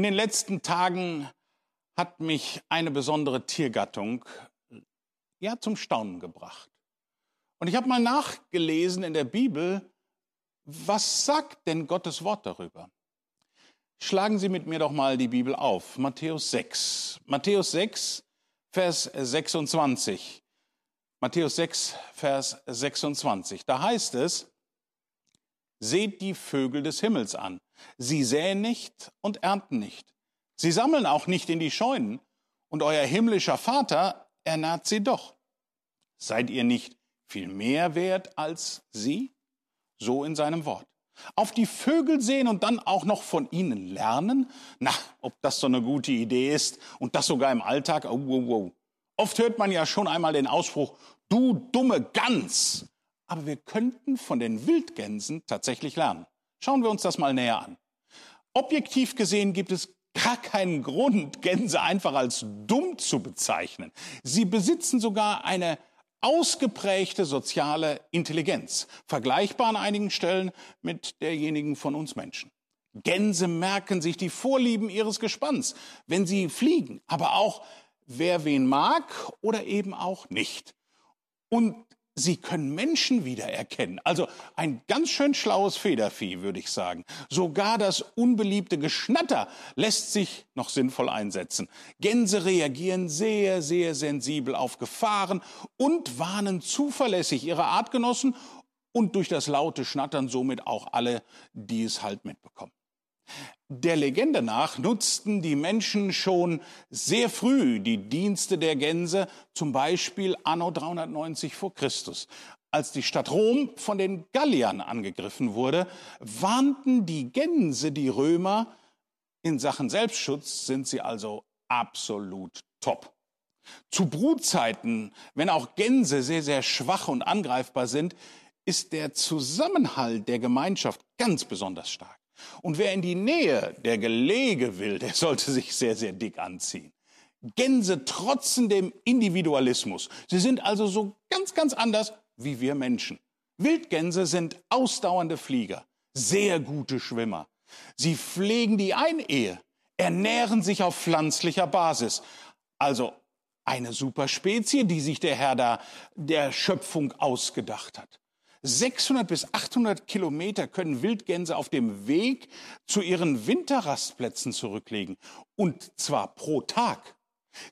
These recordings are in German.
In den letzten Tagen hat mich eine besondere Tiergattung ja zum Staunen gebracht. Und ich habe mal nachgelesen in der Bibel, was sagt denn Gottes Wort darüber? Schlagen Sie mit mir doch mal die Bibel auf, Matthäus 6. Matthäus 6, Vers 26. Matthäus 6, Vers 26. Da heißt es, seht die Vögel des Himmels an. Sie säen nicht und ernten nicht. Sie sammeln auch nicht in die Scheunen. Und euer himmlischer Vater ernährt sie doch. Seid ihr nicht viel mehr wert als sie? So in seinem Wort. Auf die Vögel sehen und dann auch noch von ihnen lernen? Na, ob das so eine gute Idee ist und das sogar im Alltag? Oh, oh, oh. Oft hört man ja schon einmal den Ausspruch, du dumme Gans. Aber wir könnten von den Wildgänsen tatsächlich lernen. Schauen wir uns das mal näher an. Objektiv gesehen gibt es gar keinen Grund, Gänse einfach als dumm zu bezeichnen. Sie besitzen sogar eine ausgeprägte soziale Intelligenz, vergleichbar an einigen Stellen mit derjenigen von uns Menschen. Gänse merken sich die Vorlieben ihres Gespanns, wenn sie fliegen, aber auch wer wen mag oder eben auch nicht. Und sie können Menschen wiedererkennen. Also ein ganz schön schlaues Federvieh, würde ich sagen. Sogar das unbeliebte Geschnatter lässt sich noch sinnvoll einsetzen. Gänse reagieren sehr, sehr sensibel auf Gefahren und warnen zuverlässig ihre Artgenossen und durch das laute Schnattern somit auch alle, die es halt mitbekommen. Der Legende nach nutzten die Menschen schon sehr früh die Dienste der Gänse, zum Beispiel anno 390 vor Christus. Als die Stadt Rom von den Galliern angegriffen wurde, warnten die Gänse die Römer, in Sachen Selbstschutz sind sie also absolut top. Zu Brutzeiten, wenn auch Gänse sehr, sehr schwach und angreifbar sind, ist der Zusammenhalt der Gemeinschaft ganz besonders stark. Und wer in die Nähe der Gelege will, der sollte sich sehr, sehr dick anziehen. Gänse trotzen dem Individualismus. Sie sind also so ganz, ganz anders wie wir Menschen. Wildgänse sind ausdauernde Flieger, sehr gute Schwimmer. Sie pflegen die Einehe, ernähren sich auf pflanzlicher Basis. Also eine super Spezie, die sich der Herr da der Schöpfung ausgedacht hat. 600 bis 800 Kilometer können Wildgänse auf dem Weg zu ihren Winterrastplätzen zurücklegen. Und zwar pro Tag.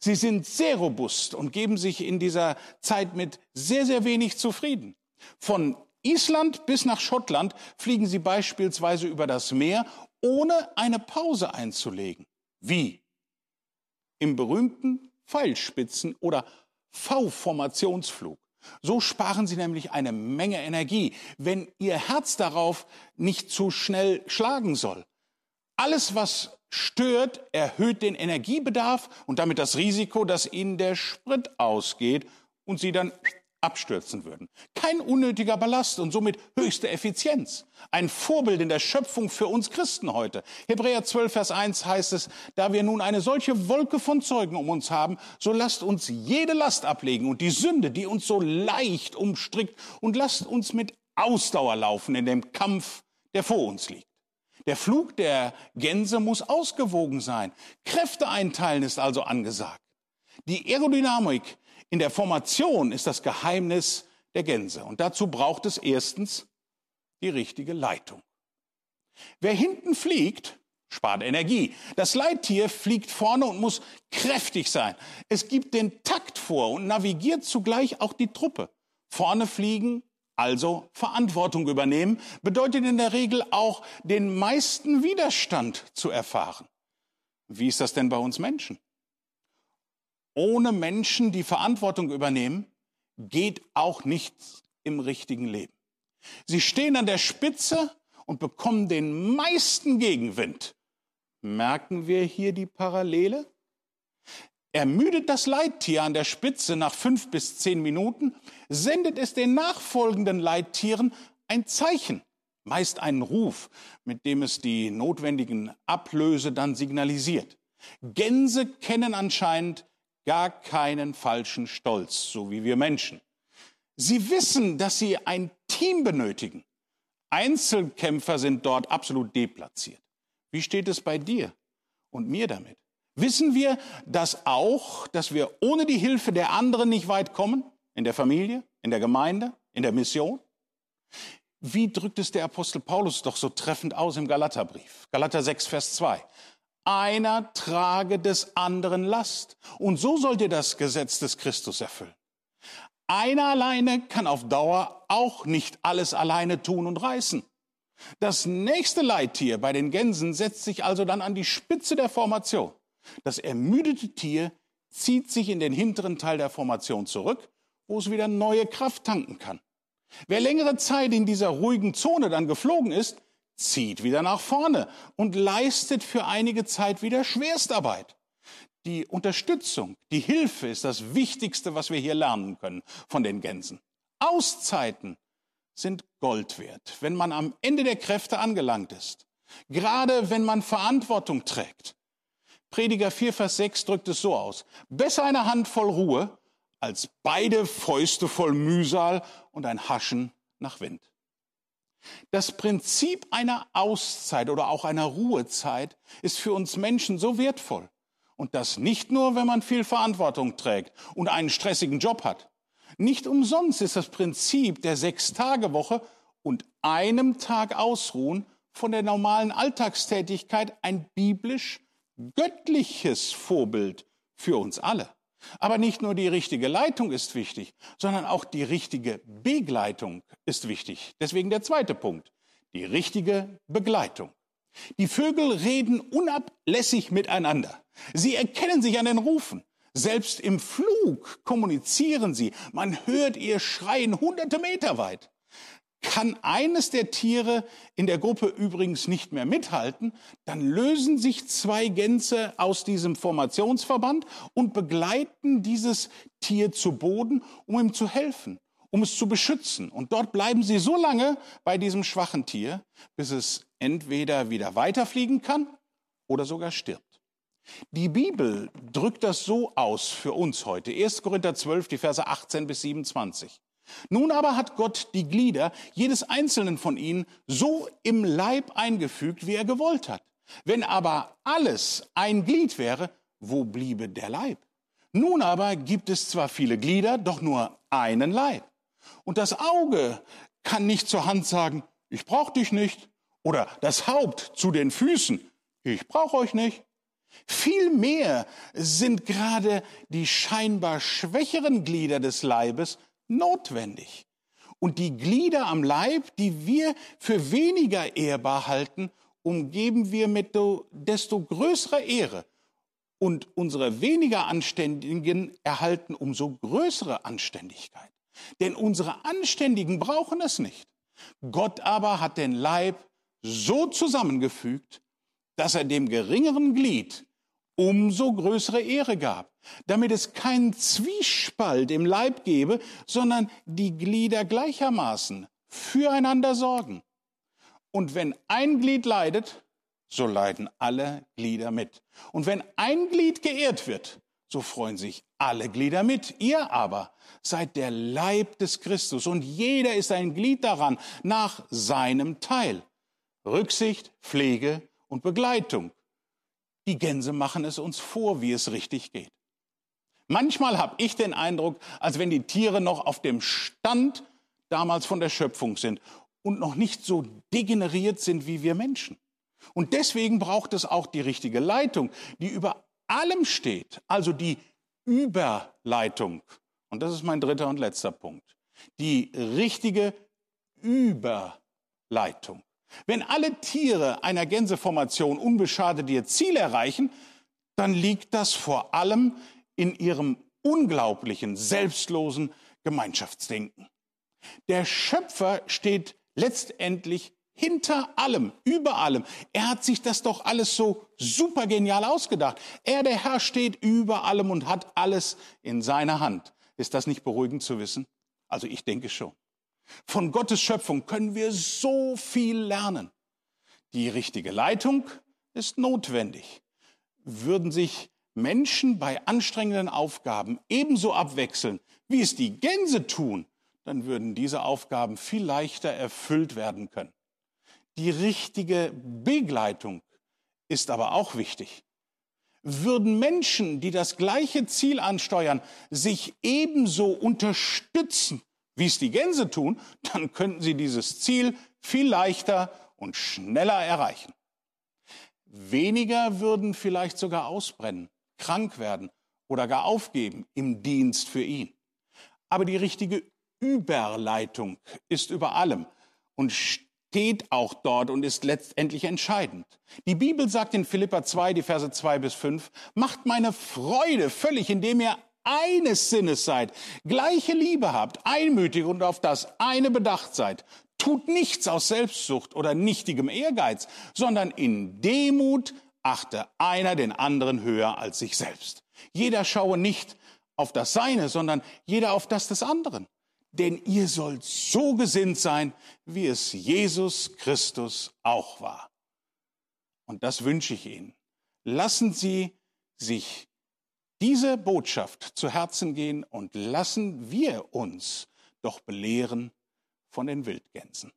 Sie sind sehr robust und geben sich in dieser Zeit mit sehr, sehr wenig zufrieden. Von Island bis nach Schottland fliegen sie beispielsweise über das Meer, ohne eine Pause einzulegen. Wie? Im berühmten Pfeilspitzen- oder V-Formationsflug. So sparen Sie nämlich eine Menge Energie, wenn Ihr Herz darauf nicht zu schnell schlagen soll. Alles, was stört, erhöht den Energiebedarf und damit das Risiko, dass Ihnen der Sprit ausgeht und Sie dann abstürzen würden. Kein unnötiger Ballast und somit höchste Effizienz. Ein Vorbild in der Schöpfung für uns Christen heute. Hebräer 12, Vers 1 heißt es, da wir nun eine solche Wolke von Zeugen um uns haben, so lasst uns jede Last ablegen und die Sünde, die uns so leicht umstrickt und lasst uns mit Ausdauer laufen in dem Kampf, der vor uns liegt. Der Flug der Gänse muss ausgewogen sein. Kräfte einteilen ist also angesagt. Die Aerodynamik in der Formation ist das Geheimnis der Gänse. Und dazu braucht es erstens die richtige Leitung. Wer hinten fliegt, spart Energie. Das Leittier fliegt vorne und muss kräftig sein. Es gibt den Takt vor und navigiert zugleich auch die Truppe. Vorne fliegen, also Verantwortung übernehmen, bedeutet in der Regel auch den meisten Widerstand zu erfahren. Wie ist das denn bei uns Menschen? Ohne Menschen, die Verantwortung übernehmen, geht auch nichts im richtigen Leben. Sie stehen an der Spitze und bekommen den meisten Gegenwind. Merken wir hier die Parallele? Ermüdet das Leittier an der Spitze nach fünf bis zehn Minuten, sendet es den nachfolgenden Leittieren ein Zeichen, meist einen Ruf, mit dem es die notwendigen Ablöse dann signalisiert. Gänse kennen anscheinend gar keinen falschen Stolz, so wie wir Menschen. Sie wissen, dass sie ein Team benötigen. Einzelkämpfer sind dort absolut deplatziert. Wie steht es bei dir? und mir damit? Wissen wir das auch, dass wir ohne die Hilfe der anderen nicht weit kommen? In der Familie, in der Gemeinde, in der Mission? Wie drückt es der Apostel Paulus doch so treffend aus im Galaterbrief? Galater 6, Vers 2. Einer trage des anderen Last. Und so sollt ihr das Gesetz des Christus erfüllen. Einer alleine kann auf Dauer auch nicht alles alleine tun und reißen. Das nächste Leittier bei den Gänsen setzt sich also dann an die Spitze der Formation. Das ermüdete Tier zieht sich in den hinteren Teil der Formation zurück, wo es wieder neue Kraft tanken kann. Wer längere Zeit in dieser ruhigen Zone dann geflogen ist, zieht wieder nach vorne und leistet für einige Zeit wieder Schwerstarbeit. Die Unterstützung, die Hilfe ist das Wichtigste, was wir hier lernen können von den Gänsen. Auszeiten sind Gold wert, wenn man am Ende der Kräfte angelangt ist. Gerade wenn man Verantwortung trägt. Prediger 4, Vers 6 drückt es so aus. Besser eine Handvoll Ruhe als beide Fäuste voll Mühsal und ein Haschen nach Wind. Das Prinzip einer Auszeit oder auch einer Ruhezeit ist für uns Menschen so wertvoll. Und das nicht nur, wenn man viel Verantwortung trägt und einen stressigen Job hat. Nicht umsonst ist das Prinzip der Sechs-Tage-Woche und einem Tag Ausruhen von der normalen Alltagstätigkeit ein biblisch göttliches Vorbild für uns alle. Aber nicht nur die richtige Leitung ist wichtig, sondern auch die richtige Begleitung ist wichtig. Deswegen der zweite Punkt, die richtige Begleitung. Die Vögel reden unablässig miteinander. Sie erkennen sich an den Rufen. Selbst im Flug kommunizieren sie. Man hört ihr Schreien hunderte Meter weit. Kann eines der Tiere in der Gruppe übrigens nicht mehr mithalten, dann lösen sich zwei Gänse aus diesem Formationsverband und begleiten dieses Tier zu Boden, um ihm zu helfen, um es zu beschützen. Und dort bleiben sie so lange bei diesem schwachen Tier, bis es entweder wieder weiterfliegen kann oder sogar stirbt. Die Bibel drückt das so aus für uns heute. 1. Korinther 12, die Verse 18 bis 27. Nun aber hat Gott die Glieder jedes einzelnen von ihnen so im Leib eingefügt, wie er gewollt hat. Wenn aber alles ein Glied wäre, wo bliebe der Leib? Nun aber gibt es zwar viele Glieder, doch nur einen Leib. Und das Auge kann nicht zur Hand sagen, ich brauche dich nicht. Oder das Haupt zu den Füßen, ich brauche euch nicht. Vielmehr sind gerade die scheinbar schwächeren Glieder des Leibes notwendig. Und die Glieder am Leib, die wir für weniger ehrbar halten, umgeben wir mit desto größerer Ehre. Und unsere weniger Anständigen erhalten umso größere Anständigkeit. Denn unsere Anständigen brauchen es nicht. Gott aber hat den Leib so zusammengefügt, dass er dem geringeren Glied umso größere Ehre gab, damit es keinen Zwiespalt im Leib gebe, sondern die Glieder gleichermaßen füreinander sorgen. Und wenn ein Glied leidet, so leiden alle Glieder mit. Und wenn ein Glied geehrt wird, so freuen sich alle Glieder mit. Ihr aber seid der Leib des Christus und jeder ist ein Glied daran nach seinem Teil. Rücksicht, Pflege und Begleitung. Die Gänse machen es uns vor, wie es richtig geht. Manchmal habe ich den Eindruck, als wenn die Tiere noch auf dem Stand damals von der Schöpfung sind und noch nicht so degeneriert sind wie wir Menschen. Und deswegen braucht es auch die richtige Leitung, die über allem steht, also die Überleitung. Und das ist mein dritter und letzter Punkt. Die richtige Überleitung. Wenn alle Tiere einer Gänseformation unbeschadet ihr Ziel erreichen, dann liegt das vor allem in ihrem unglaublichen, selbstlosen Gemeinschaftsdenken. Der Schöpfer steht letztendlich hinter allem, über allem. Er hat sich das doch alles so super genial ausgedacht. Er, der Herr, steht über allem und hat alles in seiner Hand. Ist das nicht beruhigend zu wissen? Also ich denke schon. Von Gottes Schöpfung können wir so viel lernen. Die richtige Leitung ist notwendig. Würden sich Menschen bei anstrengenden Aufgaben ebenso abwechseln, wie es die Gänse tun, dann würden diese Aufgaben viel leichter erfüllt werden können. Die richtige Begleitung ist aber auch wichtig. würden Menschen, die das gleiche Ziel ansteuern, sich ebenso unterstützen, wie es die Gänse tun, dann könnten sie dieses Ziel viel leichter und schneller erreichen. Weniger würden vielleicht sogar ausbrennen, krank werden oder gar aufgeben im Dienst für ihn. Aber die richtige Überleitung ist über allem und steht auch dort und ist letztendlich entscheidend. Die Bibel sagt in Philippa 2, die Verse 2 bis 5, macht meine Freude völlig, indem ihr eines Sinnes seid, gleiche Liebe habt, einmütig und auf das eine bedacht seid. Tut nichts aus Selbstsucht oder nichtigem Ehrgeiz, sondern in Demut achte einer den anderen höher als sich selbst. Jeder schaue nicht auf das Seine, sondern jeder auf das des anderen denn ihr sollt so gesinnt sein, wie es Jesus Christus auch war. Und das wünsche ich Ihnen. Lassen Sie sich diese Botschaft zu Herzen gehen und lassen wir uns doch belehren von den Wildgänsen.